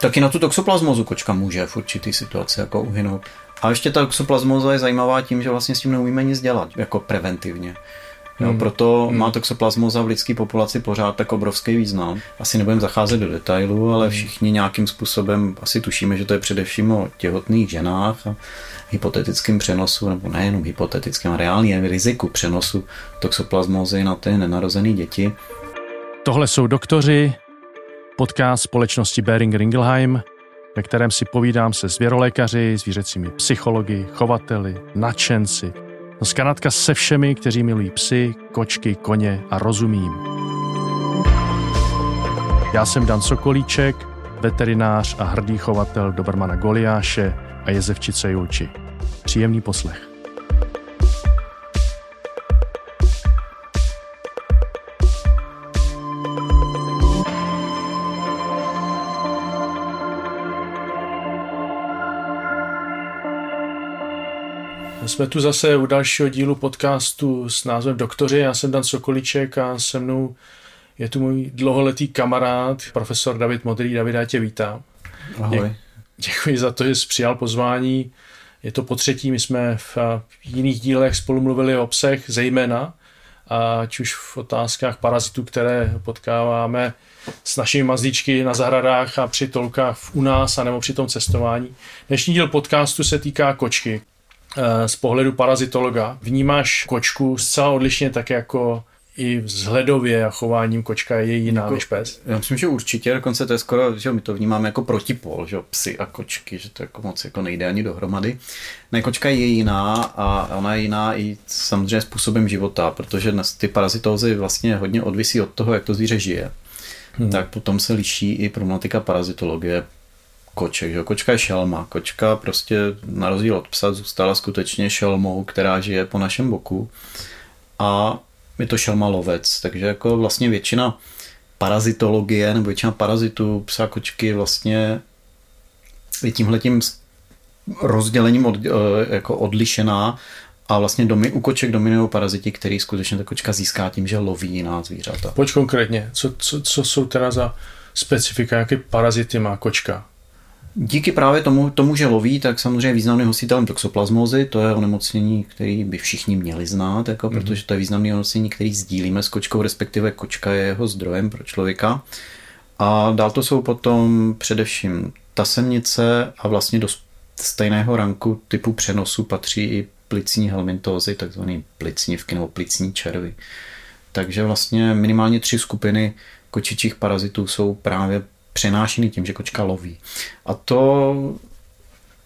Taky na tu toxoplasmozu kočka může v určitý situaci jako uhynout. A ještě ta toxoplasmoza je zajímavá tím, že vlastně s tím neumíme nic dělat, jako preventivně. Jo, hmm. Proto hmm. má toxoplasmoza v lidské populaci pořád tak obrovský význam. Asi nebudeme zacházet do detailů, ale hmm. všichni nějakým způsobem asi tušíme, že to je především o těhotných ženách a hypotetickém přenosu, nebo nejenom hypotetickém, ale reálně riziku přenosu toxoplasmózy na ty nenarozené děti. Tohle jsou doktoři, podcast společnosti Bering Ringelheim, ve kterém si povídám se zvěrolékaři, zvířecími psychologi, chovateli, nadšenci, no zkrátka se všemi, kteří milují psy, kočky, koně a rozumím. Já jsem Dan Sokolíček, veterinář a hrdý chovatel Dobrmana Goliáše a jezevčice Julči. Příjemný poslech. Jsme tu zase u dalšího dílu podcastu s názvem Doktoři. Já jsem Dan Sokolíček a se mnou je tu můj dlouholetý kamarád, profesor David Modrý. David, já tě vítám. Ahoj. Děkuji za to, že jsi přijal pozvání. Je to po třetí, my jsme v jiných dílech spolu mluvili o psech zejména, ať už v otázkách parazitů, které potkáváme s našimi mazlíčky na zahradách a při tolkách u nás, anebo při tom cestování. Dnešní díl podcastu se týká kočky. Eh, z pohledu parazitologa vnímáš kočku zcela odlišně tak jako i vzhledově a chováním kočka je jiná jako, než pes? Já myslím, že určitě, dokonce to je skoro, že my to vnímáme jako protipol, že psy a kočky, že to jako moc jako nejde ani dohromady. Ne, kočka je jiná a ona je jiná i samozřejmě způsobem života, protože ty parazitózy vlastně hodně odvisí od toho, jak to zvíře žije. Hmm. Tak potom se liší i problematika parazitologie koček. Že? Kočka je šelma. Kočka prostě na rozdíl od psa zůstala skutečně šelmou, která žije po našem boku. A je to šelma lovec, takže jako vlastně většina parazitologie nebo většina parazitů psa kočky vlastně je tímhletím rozdělením od, eh, jako odlišená a vlastně domy, u koček dominují paraziti, který skutečně ta kočka získá tím, že loví jiná zvířata. Pojď konkrétně, co, co, co jsou teda za specifika, jaké parazity má kočka? Díky právě tomu, tomu, že loví, tak samozřejmě významným hostitelem toxoplasmózy, to je onemocnění, který by všichni měli znát, jako, mm-hmm. protože to je významný onemocnění, který sdílíme s kočkou, respektive kočka je jeho zdrojem pro člověka. A dál to jsou potom především tasemnice a vlastně do stejného ranku typu přenosu patří i plicní helmintózy, takzvané plicnivky nebo plicní červy. Takže vlastně minimálně tři skupiny kočičích parazitů jsou právě přenášený tím, že kočka loví. A to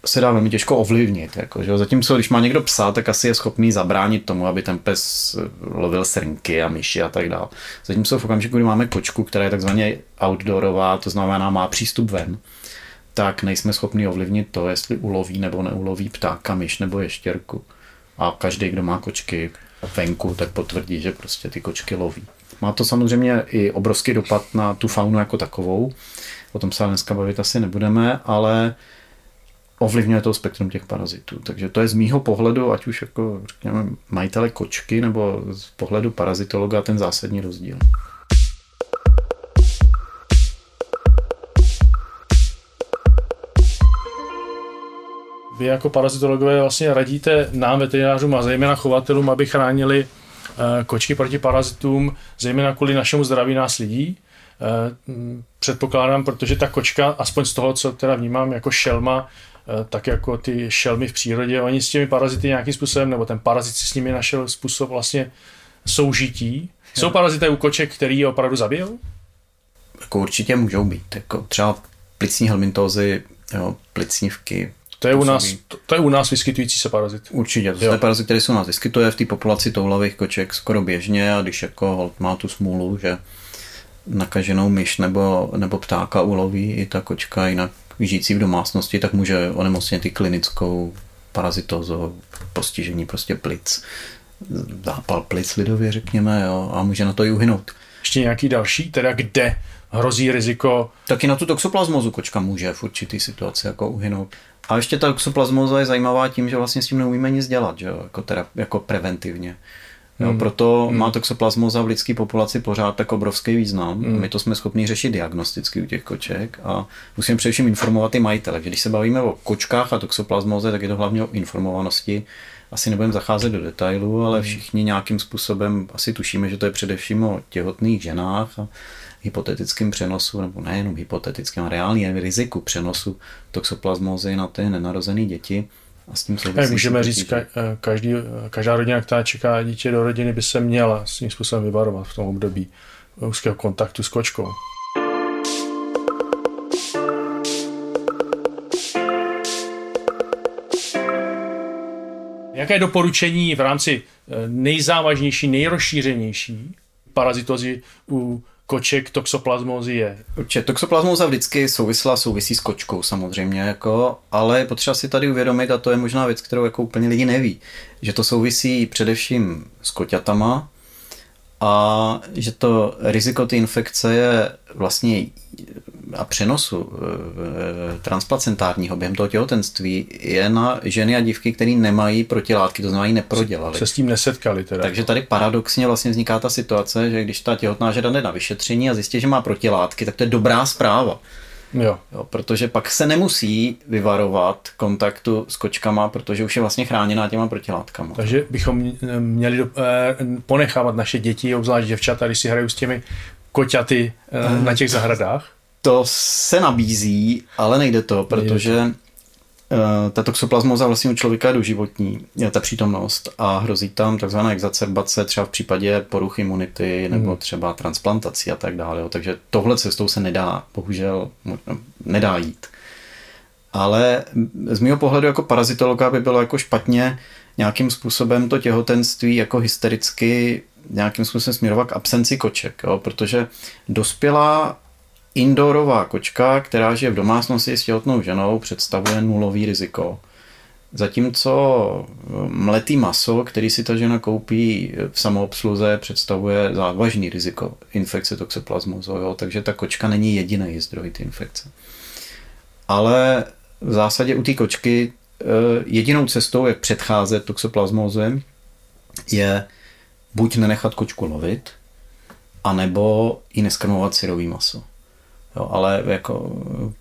se dá velmi těžko ovlivnit. Jako, že? Zatímco, když má někdo psa, tak asi je schopný zabránit tomu, aby ten pes lovil srnky a myši a tak dále. Zatímco v okamžiku, kdy máme kočku, která je takzvaně outdoorová, to znamená má přístup ven, tak nejsme schopni ovlivnit to, jestli uloví nebo neuloví ptáka, myš nebo ještěrku. A každý, kdo má kočky venku, tak potvrdí, že prostě ty kočky loví. Má to samozřejmě i obrovský dopad na tu faunu jako takovou. O tom se dneska bavit asi nebudeme, ale ovlivňuje to spektrum těch parazitů. Takže to je z mýho pohledu, ať už jako řekněme, majitele kočky nebo z pohledu parazitologa ten zásadní rozdíl. Vy jako parazitologové vlastně radíte nám, veterinářům a zejména chovatelům, aby chránili kočky proti parazitům, zejména kvůli našemu zdraví nás lidí. Eh, předpokládám, protože ta kočka, aspoň z toho, co teda vnímám jako šelma, eh, tak jako ty šelmy v přírodě, oni s těmi parazity nějakým způsobem, nebo ten parazit si s nimi našel způsob vlastně soužití. Jsou parazité u koček, který je opravdu zabijou? Jako určitě můžou být. Jako třeba plicní helmintózy, jo, plicnivky, to je, u nás, to, to je u nás vyskytující se parazit. Určitě, to jsou parazity, které se u nás vyskytuje v té populaci toulavých koček skoro běžně a když jako má tu smůlu, že nakaženou myš nebo, nebo ptáka uloví i ta kočka jinak žijící v domácnosti, tak může onemocnit i klinickou parazitózou, postižení prostě plic, zápal plic lidově řekněme, jo, a může na to i uhynout. Ještě nějaký další, teda kde hrozí riziko? Taky na tu toxoplasmozu kočka může v určitý situaci jako uhynout. A ještě ta toxoplasmoza je zajímavá tím, že vlastně s tím neumíme nic dělat, že jo? Jako, teda, jako preventivně. Jo, proto hmm. má toxoplasmoza v lidské populaci pořád tak obrovský význam. Hmm. My to jsme schopni řešit diagnosticky u těch koček a musíme především informovat i majitele. Když se bavíme o kočkách a toxoplasmoze, tak je to hlavně o informovanosti. Asi nebudeme zacházet do detailů, ale všichni nějakým způsobem asi tušíme, že to je především o těhotných ženách a hypotetickým přenosu, nebo nejenom hypotetickým, ale reálně riziku přenosu toxoplasmózy na ty nenarozené děti. A s tím souvisí. Můžeme říct, ka- každý, každá rodina, která čeká dítě do rodiny, by se měla s tím způsobem vyvarovat v tom období úzkého kontaktu s kočkou. Jaké doporučení v rámci eh, nejzávažnější, nejrozšířenější parazitozy u koček toxoplasmózy je? Určitě, toxoplasmóza vždycky souvisela, souvisí s kočkou samozřejmě, jako, ale je potřeba si tady uvědomit, a to je možná věc, kterou jako úplně lidi neví, že to souvisí především s koťatama, a že to riziko ty infekce je vlastně a přenosu e, transplacentárního během toho těhotenství je na ženy a dívky, které nemají protilátky, to znamená ji neprodělali. Se s tím nesetkali teda. Takže tady paradoxně vlastně vzniká ta situace, že když ta těhotná žena jde na vyšetření a zjistí, že má protilátky, tak to je dobrá zpráva. Jo. jo. Protože pak se nemusí vyvarovat kontaktu s kočkama, protože už je vlastně chráněná těma protilátkama. Takže bychom měli do, eh, ponechávat naše děti, obzvlášť děvčata, když si hrajou s těmi koťaty eh, na těch zahradách? To se nabízí, ale nejde to, protože Eh, ta toxoplasmoza vlastně u člověka je doživotní, je ta přítomnost a hrozí tam takzvaná exacerbace třeba v případě poruch imunity nebo hmm. třeba transplantací a tak dále. Takže tohle cestou se nedá, bohužel, nedá jít. Ale z mého pohledu jako parazitologa by bylo jako špatně nějakým způsobem to těhotenství jako hystericky nějakým způsobem směrovat k absenci koček, jo? protože dospělá Indoorová kočka, která žije v domácnosti s těhotnou ženou, představuje nulový riziko. Zatímco mletý maso, který si ta žena koupí v samoobsluze, představuje závažný riziko infekce toxoplasmozou, takže ta kočka není jediný zdroj ty infekce. Ale v zásadě u té kočky eh, jedinou cestou, jak předcházet toxoplasmózem, je buď nenechat kočku lovit, anebo i neskrmovat syrový maso. Jo, ale jako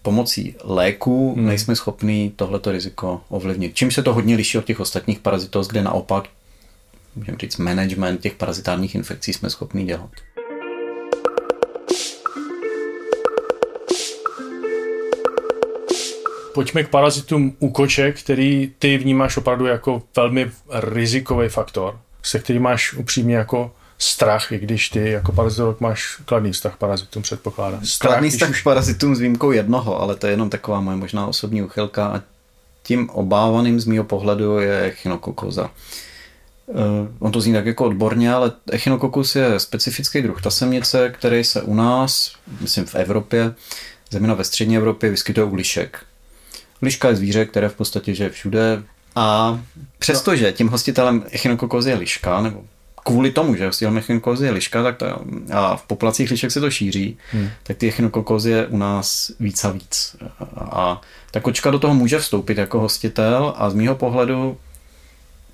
pomocí léků hmm. nejsme schopni tohleto riziko ovlivnit. Čím se to hodně liší od těch ostatních parazitos, kde naopak, můžeme říct, management těch parazitárních infekcí jsme schopni dělat. Pojďme k parazitům u koček, který ty vnímáš opravdu jako velmi rizikový faktor, se kterým máš upřímně jako strach, i když ty jako parazitolog máš kladný vztah parazitům, předpokládám. Strach, kladný vztah už... parazitům s výjimkou jednoho, ale to je jenom taková moje možná osobní uchylka a tím obávaným z mého pohledu je echinokokoza. Uh, on to zní tak jako odborně, ale echinokokus je specifický druh tasemnice, který se u nás, myslím v Evropě, zejména ve střední Evropě, vyskytuje u lišek. Liška je zvíře, které v podstatě žije všude a přestože tím hostitelem echinokokozy je liška, nebo kvůli tomu, že echinokózy je liška, tak to, a v populacích lišek se to šíří, hmm. tak ty echinokózy je u nás víc a víc. A ta kočka do toho může vstoupit jako hostitel a z mýho pohledu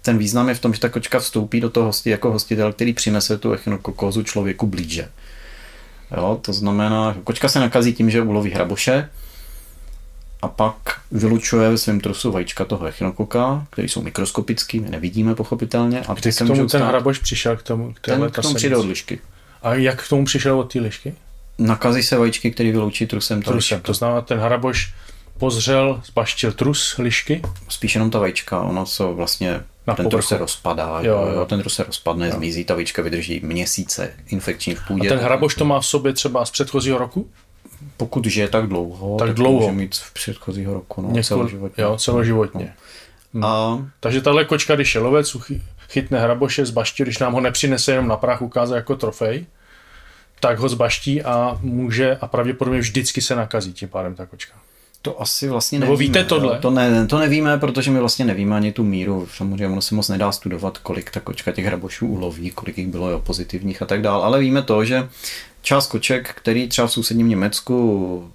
ten význam je v tom, že ta kočka vstoupí do toho hosti jako hostitel, který přinese tu echinokokózu člověku blíže. Jo, to znamená, kočka se nakazí tím, že uloví hraboše, a pak vylučuje ve svém trusu vajíčka toho echinokoka, který jsou mikroskopický, my nevidíme pochopitelně. A Kdy k tomu ten stát... hraboš přišel k tomu? K ten k tomu přijde od lišky. A jak k tomu přišel od té lišky? Nakazí se vajíčky, který vyloučí trusem to Trusem, to znamená, ten hraboš pozřel, zbaštil trus lišky? Spíš jenom ta vajíčka, ono se vlastně na ten trus se rozpadá, jo, jo. ten trus se rozpadne, jo. zmizí, ta vajíčka vydrží měsíce infekční v půdě. A ten hraboš to má v sobě třeba z předchozího roku? Pokud žije tak dlouho, tak, tak dlouho. může mít v předchozího roku, no, Několik, celoživotně. Jo, celoživotně. No. A... Takže tahle kočka, když je lovec, chytne hraboše, zbaští, když nám ho nepřinese jenom na prach ukázat jako trofej, tak ho zbaští a může a pravděpodobně vždycky se nakazí tím pádem ta kočka. To asi vlastně nevíme. Nebo víte tohle? To, ne, to nevíme, protože my vlastně nevíme ani tu míru. Samozřejmě ono se moc nedá studovat, kolik ta kočka těch hrabošů uloví, kolik jich bylo jo, pozitivních a tak dále. Ale víme to, že část koček, který třeba v sousedním Německu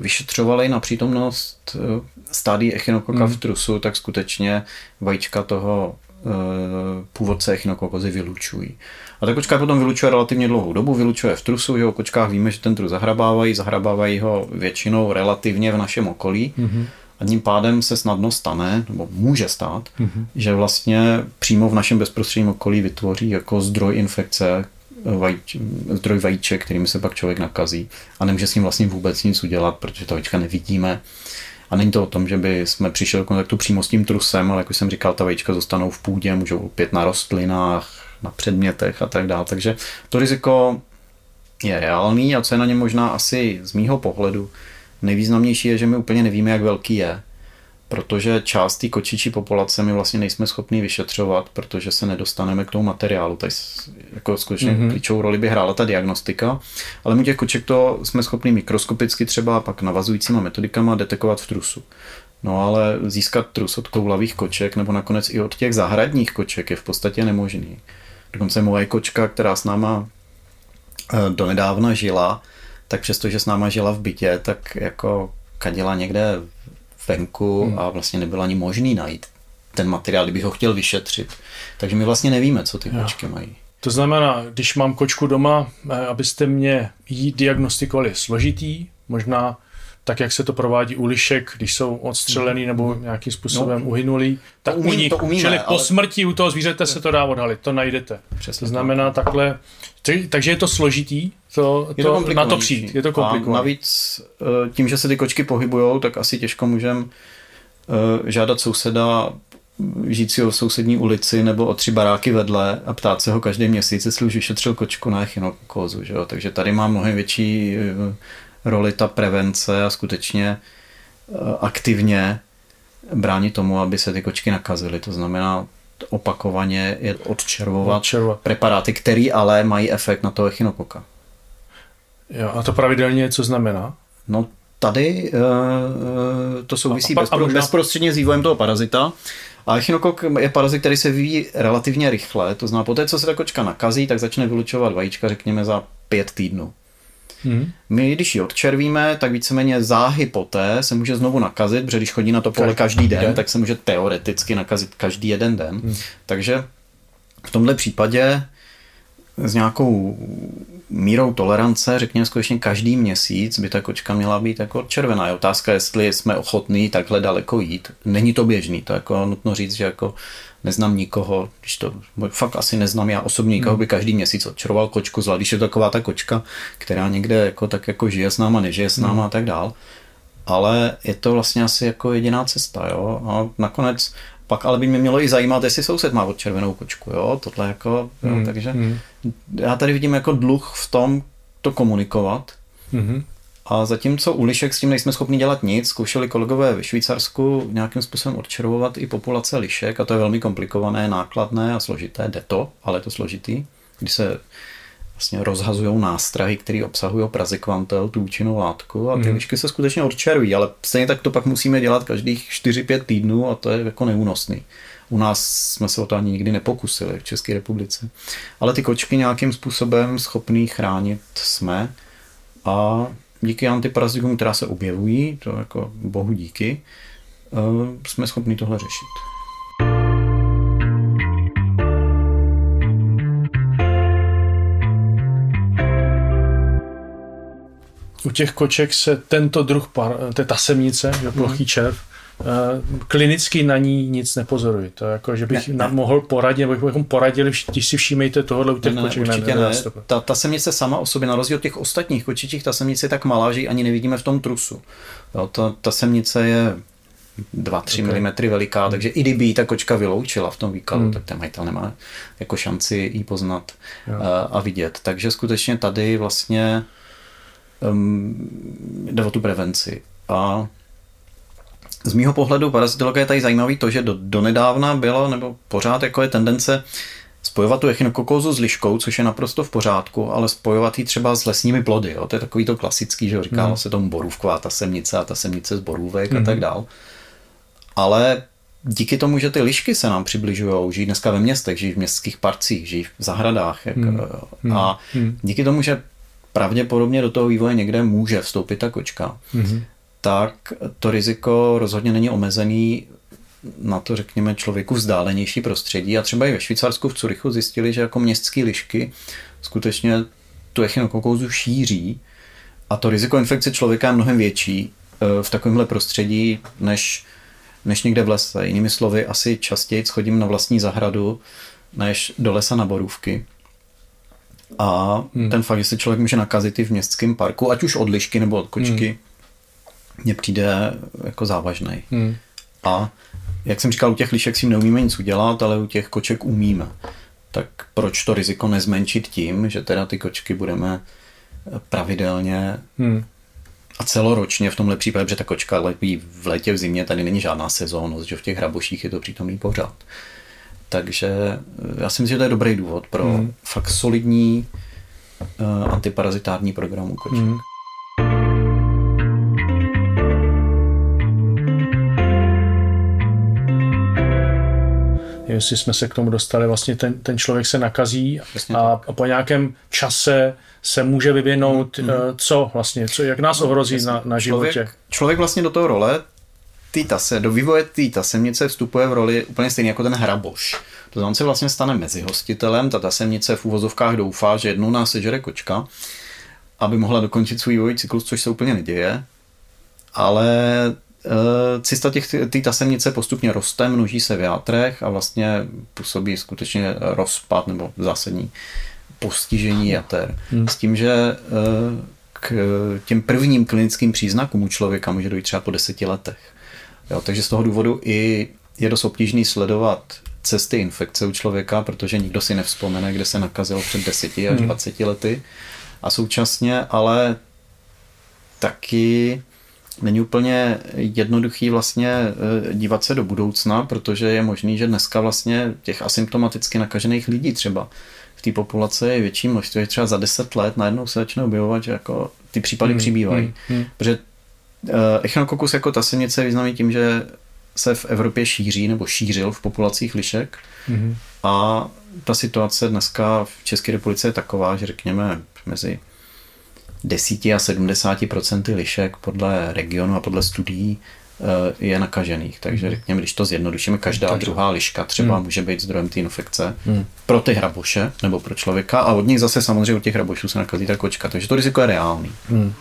vyšetřovali na přítomnost eh, stádí echinokoka hmm. v trusu, tak skutečně vajíčka toho původce echinokokozy vylučují. A ta kočka potom vylučuje relativně dlouhou dobu, vylučuje v trusu, že o kočkách víme, že ten trus zahrabávají, zahrabávají ho většinou relativně v našem okolí. Mm-hmm. A tím pádem se snadno stane, nebo může stát, mm-hmm. že vlastně přímo v našem bezprostředním okolí vytvoří jako zdroj infekce, vajč, zdroj vajíček, kterými se pak člověk nakazí a nemůže s ním vlastně vůbec nic udělat, protože ta vajíčka nevidíme. A není to o tom, že by jsme přišli do kontaktu přímo s tím trusem, ale jak už jsem říkal, ta vajíčka zůstanou v půdě, můžou opět na rostlinách, na předmětech a tak dále. Takže to riziko je reálný a co je na něm možná asi z mýho pohledu nejvýznamnější je, že my úplně nevíme, jak velký je protože část té kočičí populace my vlastně nejsme schopni vyšetřovat, protože se nedostaneme k tomu materiálu. Tady jako skutečně mm-hmm. klíčovou roli by hrála ta diagnostika, ale my těch koček to jsme schopni mikroskopicky třeba pak navazujícíma metodikama detekovat v trusu. No ale získat trus od koulavých koček nebo nakonec i od těch zahradních koček je v podstatě nemožný. Dokonce moje kočka, která s náma eh, donedávna žila, tak přestože s náma žila v bytě, tak jako kadila někde venku hmm. a vlastně nebylo ani možný najít ten materiál, kdybych ho chtěl vyšetřit. Takže my vlastně nevíme, co ty kočky mají. To znamená, když mám kočku doma, eh, abyste mě jí diagnostikovali složitý, možná tak, jak se to provádí u lišek, když jsou odstřelený nebo hmm. nějakým způsobem no, uhynulý, tak umí, u nich, to umíme, čili ale... po smrti u toho zvířete se to dá odhalit, to najdete. Přesně to znamená tak. takhle, takže je to složitý, to, je to, to na to přijít, je to komplikované. navíc eh, tím, že se ty kočky pohybují, tak asi těžko můžeme eh, žádat souseda žijícího v sousední ulici nebo o tři baráky vedle a ptát se ho každý měsíc, jestli už vyšetřil kočku na echinokózu. Že jo? Takže tady má mnohem větší eh, roli ta prevence a skutečně aktivně bránit tomu, aby se ty kočky nakazily. To znamená opakovaně je odčervovat, odčervovat. preparáty, které ale mají efekt na toho echinokoka. Jo, a to pravidelně co znamená? No tady uh, to souvisí a, a, bezpro, a možná... bezprostředně s vývojem toho parazita. A echinokok je parazit, který se vyvíjí relativně rychle. To znamená, po té, co se ta kočka nakazí, tak začne vylučovat vajíčka, řekněme, za pět týdnů. Hmm. My, když ji odčervíme, tak víceméně záhy poté se může znovu nakazit, protože když chodí na to pole každý den, den, tak se může teoreticky nakazit každý jeden den. Hmm. Takže v tomhle případě s nějakou mírou tolerance, řekněme skutečně každý měsíc by ta kočka měla být jako červená. Je otázka, jestli jsme ochotní takhle daleko jít. Není to běžný, to jako nutno říct, že jako neznám nikoho, když to fakt asi neznám já osobně nikoho, by každý měsíc odčeroval kočku, zvlášť když je to taková ta kočka, která někde jako, tak jako žije s náma, nežije s náma hmm. a tak dál. Ale je to vlastně asi jako jediná cesta, jo. A nakonec pak ale by mě mělo i zajímat, jestli soused má červenou kočku, jo, tohle jako, mm, jo, takže mm. já tady vidím jako dluh v tom to komunikovat mm. a zatímco u lišek s tím nejsme schopni dělat nic, zkoušeli kolegové ve Švýcarsku nějakým způsobem odčervovat i populace lišek a to je velmi komplikované, nákladné a složité, jde to, ale je to složitý, když se vlastně rozhazují nástrahy, které obsahují prazikvantel, tu účinnou látku a ty mm. lišky se skutečně odčerví, ale stejně tak to pak musíme dělat každých 4-5 týdnů a to je jako neúnosný. U nás jsme se o to ani nikdy nepokusili v České republice. Ale ty kočky nějakým způsobem schopný chránit jsme a díky antiparazitikům, která se objevují, to jako bohu díky, eh, jsme schopni tohle řešit. U těch koček se tento druh, par, té tasemnice, že plochý mhm. červ, uh, klinicky na ní nic nepozoruji. To jako, že bych ne, ne. mohl poradit, nebo bychom poradili, když si všímejte tohohle u těch ne, koček. Určitě ne, ne. Ta, ta semnice sama o sobě, na rozdíl od těch ostatních kočičích, ta semnice je tak malá, že ji ani nevidíme v tom trusu. Jo, ta, ta semnice je 2-3 okay. mm veliká, hmm. takže i kdyby ji ta kočka vyloučila v tom výkalu, hmm. tak ten majitel nemá jako šanci ji poznat uh, a vidět. Takže skutečně tady vlastně um, jde o tu prevenci. A z mýho pohledu parazitologie je tady zajímavý to, že do, donedávna bylo, nebo pořád jako je tendence spojovat tu echinokokózu s liškou, což je naprosto v pořádku, ale spojovat ji třeba s lesními plody. Jo? To je takový to klasický, že říkalo mm. se tomu borůvková ta semnice a ta semnice z borůvek mm. a tak hmm. dál. Ale díky tomu, že ty lišky se nám přibližují, žijí dneska ve městech, žijí v městských parcích, žijí v zahradách. Jak, mm. A mm. díky tomu, že pravděpodobně do toho vývoje někde může vstoupit ta kočka, mm-hmm. tak to riziko rozhodně není omezený na to, řekněme, člověku vzdálenější prostředí a třeba i ve Švýcarsku v Curychu zjistili, že jako městské lišky skutečně tu echinokokózu šíří a to riziko infekce člověka je mnohem větší eh, v takovémhle prostředí, než, než někde v lese. Jinými slovy, asi častěji chodím na vlastní zahradu, než do lesa na borůvky. A hmm. ten fakt, že se člověk může nakazit i v městském parku, ať už od lišky nebo od kočky, hmm. mně přijde jako závažný. Hmm. A jak jsem říkal, u těch lišek si neumíme nic udělat, ale u těch koček umíme. Tak proč to riziko nezmenšit tím, že teda ty kočky budeme pravidelně hmm. a celoročně v tomhle případě, protože ta kočka lepí v létě, v zimě, tady není žádná sezónnost, že v těch hraboších je to přítomný pořád. Takže eh, já si myslím, že to je dobrý důvod pro hmm. fakt solidní uh, antiparazitární program u koček. Hmm. jestli jsme se k tomu dostali, vlastně ten, ten člověk se nakazí a, a po nějakém čase se může vyvinout, mm-hmm. co vlastně, co, jak nás ohrozí no, na, na životě. Člověk, člověk vlastně do toho role té tase, do vývoje té tasemnice vstupuje v roli úplně stejný jako ten hraboš. To znamená, se vlastně stane mezi hostitelem, ta tasemnice v úvozovkách doufá, že jednou nás sežere kočka, aby mohla dokončit svůj vývoj cyklus, což se úplně neděje. Ale e, cista těch, té tasemnice postupně roste, množí se v játrech a vlastně působí skutečně rozpad nebo zásadní postižení jater. Hmm. S tím, že e, k těm prvním klinickým příznakům u člověka může dojít třeba po deseti letech. Jo, takže z toho důvodu i je dost obtížný sledovat cesty infekce u člověka, protože nikdo si nevzpomene, kde se nakazil před 10 až 20 hmm. lety. A současně ale taky není úplně jednoduchý vlastně eh, dívat se do budoucna, protože je možný, že dneska vlastně těch asymptomaticky nakažených lidí třeba v té populaci je větší množství, třeba za 10 let najednou se začne objevovat, že jako ty případy hmm, přibývají. Hmm, hmm. Protože uh, echinokokus jako ta je významný tím, že se v Evropě šíří nebo šířil v populacích lišek mm-hmm. a ta situace dneska v České republice je taková, že řekněme mezi 10 a 70 procenty lišek podle regionu a podle studií eh, je nakažených. Takže mhm. řekněme, když to zjednodušíme, každá Takže. druhá liška třeba hmm. může být zdrojem té infekce hmm. pro ty hraboše nebo pro člověka a od nich zase samozřejmě od těch hrabošů se nakazí ta kočka. Takže to riziko je reálný. Hmm.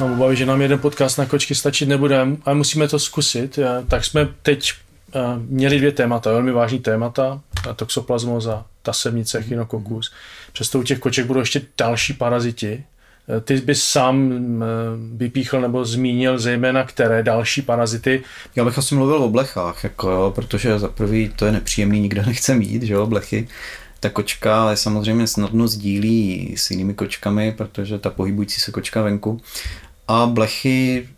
Mám obavy, že nám jeden podcast na kočky stačit nebude, ale musíme to zkusit. Tak jsme teď eh, měli dvě témata, velmi vážný témata, toxoplasmoza, tasemnice, echinokokus. Přesto u těch koček budou ještě další paraziti. Eh, ty bys sám eh, vypíchl nebo zmínil zejména které další parazity? Já bych asi mluvil o blechách, jako jo, protože za prvý to je nepříjemný, nikdo nechce mít, že jo, blechy ta kočka ale samozřejmě snadno sdílí s jinými kočkami, protože ta pohybující se kočka venku a blechy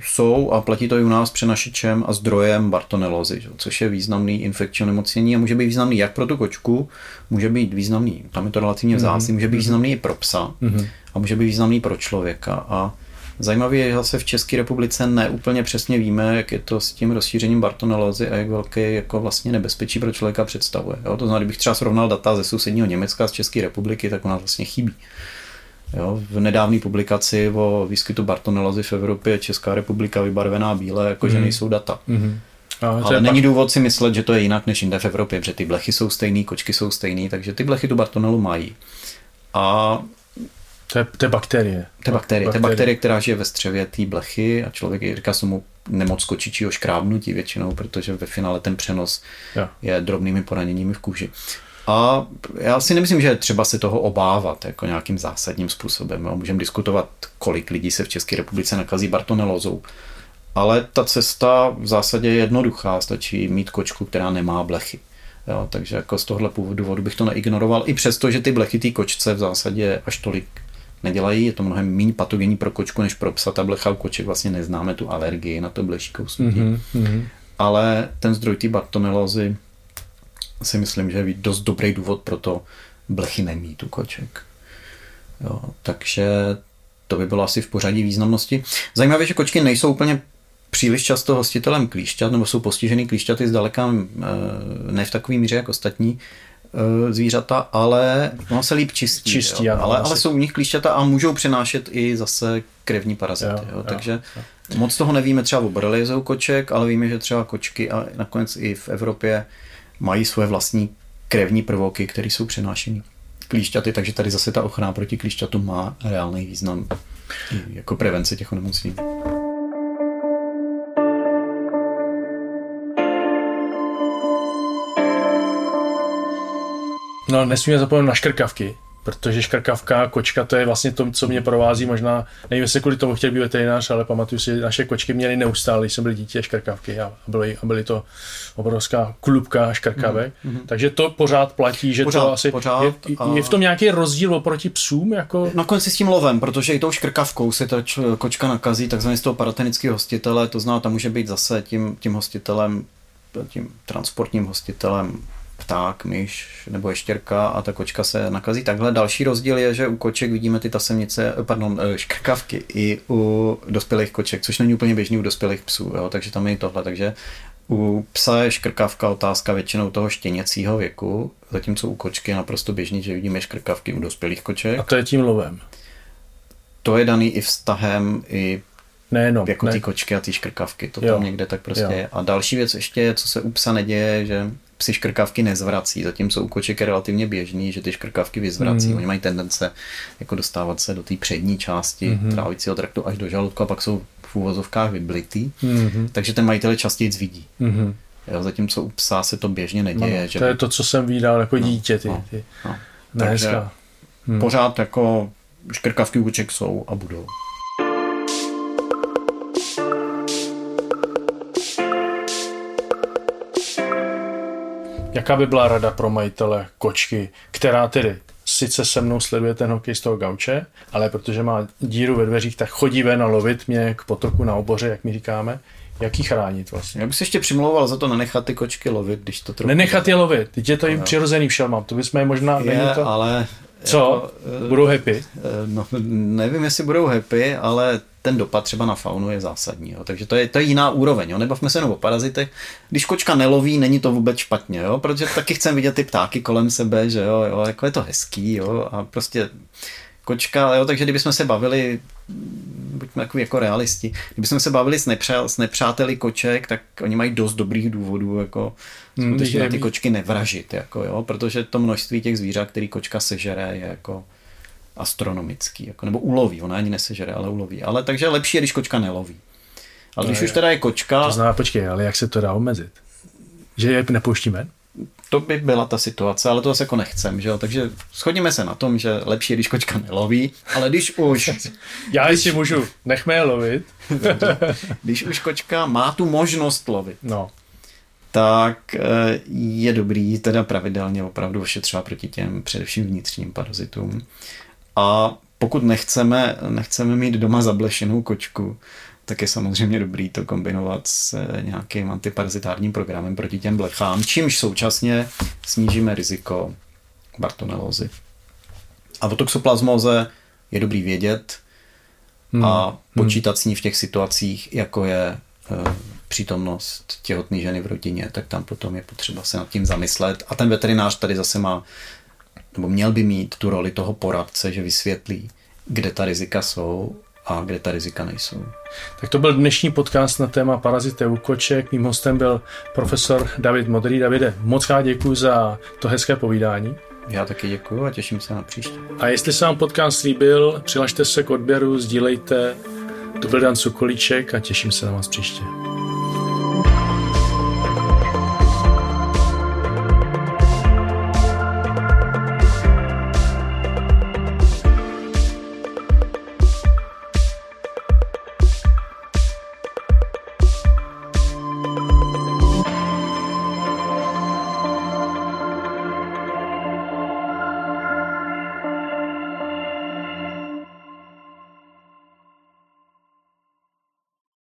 jsou a platí to i u nás přenašičem a zdrojem bartonelozy, což je významný infekční onemocnění a může být významný jak pro tu kočku, může být významný, tam je to relativně vzácný, může být mhm. významný i pro psa mhm. a může být významný pro člověka a Zajímavé je, že zase v České republice neúplně přesně víme, jak je to s tím rozšířením bartonelozy a jak velké jako vlastně nebezpečí pro člověka představuje. Jo? To znamená, kdybych třeba srovnal data ze sousedního Německa z České republiky, tak u nás vlastně chybí. Jo, v nedávné publikaci o výskytu bartonelozy v Evropě je Česká republika vybarvená bíle, jakože mm. nejsou data. Mm. Ale, Ale není pak... důvod si myslet, že to je jinak než jinde v Evropě, protože ty blechy jsou stejný, kočky jsou stejný, takže ty blechy tu bartonelu mají. A to je, to je bakterie. To je bakterie, to je bakterie, která žije ve střevě té blechy a člověk říká se mu nemoc kočičího škrábnutí většinou, protože ve finále ten přenos ja. je drobnými poraněními v kůži. A já si nemyslím, že třeba se toho obávat jako nějakým zásadním způsobem. Můžeme diskutovat, kolik lidí se v České republice nakazí bartonelozou. Ale ta cesta v zásadě je jednoduchá. Stačí mít kočku, která nemá blechy. Jo, takže jako z tohle důvodu bych to neignoroval, i přesto, že ty blechy té kočce v zásadě až tolik nedělají, je to mnohem méně patogenní pro kočku než pro psa. Ta blecha u koček vlastně neznáme tu alergii na to bleší kousnutí. Mm-hmm. Ale ten zdroj té bartonelózy si myslím, že je dost dobrý důvod pro to blechy nemít u koček. Jo, takže to by bylo asi v pořadí významnosti. Zajímavé, že kočky nejsou úplně příliš často hostitelem klíšťat, nebo jsou postižený klíšťaty zdaleka eh, ne v takový míře jako ostatní zvířata, ale ono se líp čistí. Čistí, jo. ano, ale, ale jsou u nich klíšťata a můžou přenášet i zase krevní parazity. Jo, Jo, takže jo. moc toho nevíme třeba o boreliezou koček, ale víme, že třeba kočky a nakonec i v Evropě mají svoje vlastní krevní prvoky, které jsou přenášeny klíšťaty, takže tady zase ta ochrana proti klíšťatům má reálný význam jako prevence těch onemocnění. No, nesmíme zapomenout na škrkavky, protože škrkavka, kočka, to je vlastně to, co mě provází, možná, nevím, jestli kvůli tomu chtěl být veterinář, ale pamatuju si, že naše kočky měly neustále, když jsem byl dítě, škrkavky a byly, a byly to obrovská klubka škrkavek, mm-hmm. takže to pořád platí, že Pořád, to asi, pořád je, je, v tom nějaký rozdíl oproti psům, jako, Nakonec si s tím lovem, protože i tou škrkavkou se ta č- kočka nakazí takzvaně z toho paratenického hostitele, to znamená, tam může být zase tím, tím hostitelem, tím transportním hostitelem pták, myš nebo ještěrka a ta kočka se nakazí takhle. Další rozdíl je, že u koček vidíme ty tasemnice, pardon, eh, škrkavky i u dospělých koček, což není úplně běžný u dospělých psů, jo, takže tam je i tohle. Takže u psa je škrkavka otázka většinou toho štěněcího věku, zatímco u kočky je naprosto běžný, že vidíme škrkavky u dospělých koček. a to je tím lovem. To je daný i vztahem, i Nejenom. jako ne. ty kočky a ty škrkavky, to Jo. tam někde tak prostě Jo. je. A další věc ještě, je, co se u psa neděje, že psi škrkavky nezvrací, zatímco u koček je relativně běžný, že ty škrkavky vyzvrací. Mhm. Oni mají tendence jako dostávat se do té přední části Mhm. trávicího traktu až do žaludku a pak jsou v úvozovkách vyblitý, Mhm. takže ten majitel je častěji vidí. Mhm. Jo, zatímco u psa se to běžně No, neděje. že to je to, co jsem viděl jako No, dítě, ty, no, ty. no. Ne, Takže. Hmm. Pořád jako škrkavky u koček jsou a budou. Jaká by byla rada pro majitele kočky, která tedy sice se mnou sleduje ten hokej z toho gauče, ale protože má díru ve dveřích, tak chodí ven a lovit mě k potoku na oboře, jak my říkáme. Jak ji chránit vlastně? Já bych se ještě přimlouval za to nenechat ty kočky lovit, když to trochu... Nenechat je lovit, teď je to jim přirozený všelmám, to bychom je možná, je, to... ale... Co? Jako, eh, Budou happy? eh, no, nevím, jestli budou happy, ale ten dopad třeba na faunu je zásadní. Jo. Takže to je, to je jiná úroveň. Jo. Nebavme se jenom o parazitech. Když kočka neloví, není to vůbec špatně, jo. protože taky chcem vidět ty ptáky kolem sebe, že jo, jo jako je to hezký. Jo. A prostě kočka, jo, takže kdybychom se bavili, buďme takový jako realisti, kdybychom se bavili s, nepřá, s nepřáteli koček, tak oni mají dost dobrých důvodů, jako Hmm, skutečně na ty kočky nevražit, jako jo, protože to množství těch zvířat, který kočka sežere, je jako astronomický, jako, nebo uloví, ona ani nesežere, ale uloví. Ale takže lepší je, když kočka neloví. Ale když je- už teda je kočka, To znamená, počkej, ale jak se to dá omezit? Že je nepouštíme? to by byla ta situace, ale to zase jako nechcem, že jo? Takže shodněme se na tom, že lepší je, když kočka neloví, ale když už, Já jestli můžu, nechme je lovit. když už kočka má tu možnost lovit, No, tak eh, je dobrý teda pravidelně opravdu ošetřovat proti těm především vnitřním parazitům. A pokud nechceme, nechceme mít doma zablešenou kočku, tak je samozřejmě dobrý to kombinovat s nějakým antiparazitárním programem proti těm blechám, čímž současně snížíme riziko bartonelózy. A o toxoplasmóze je dobrý vědět a počítat s ní v těch situacích, jako je eh, přítomnost těhotné ženy v rodině, tak tam potom je potřeba se nad tím zamyslet. A ten veterinář tady zase má, nebo měl by mít tu roli toho poradce, že vysvětlí, kde ta rizika jsou a kde ta rizika nejsou. Tak to byl dnešní podcast na téma parazité u koček. Mým hostem byl profesor David Modrý. Davide, moc krát děkuji za to hezké povídání. Já taky děkuji a těším se na příště. A jestli se vám podcast líbil, přihlašte se k odběru, sdílejte. To byl Dan Sokolíček a těším se na vás příště.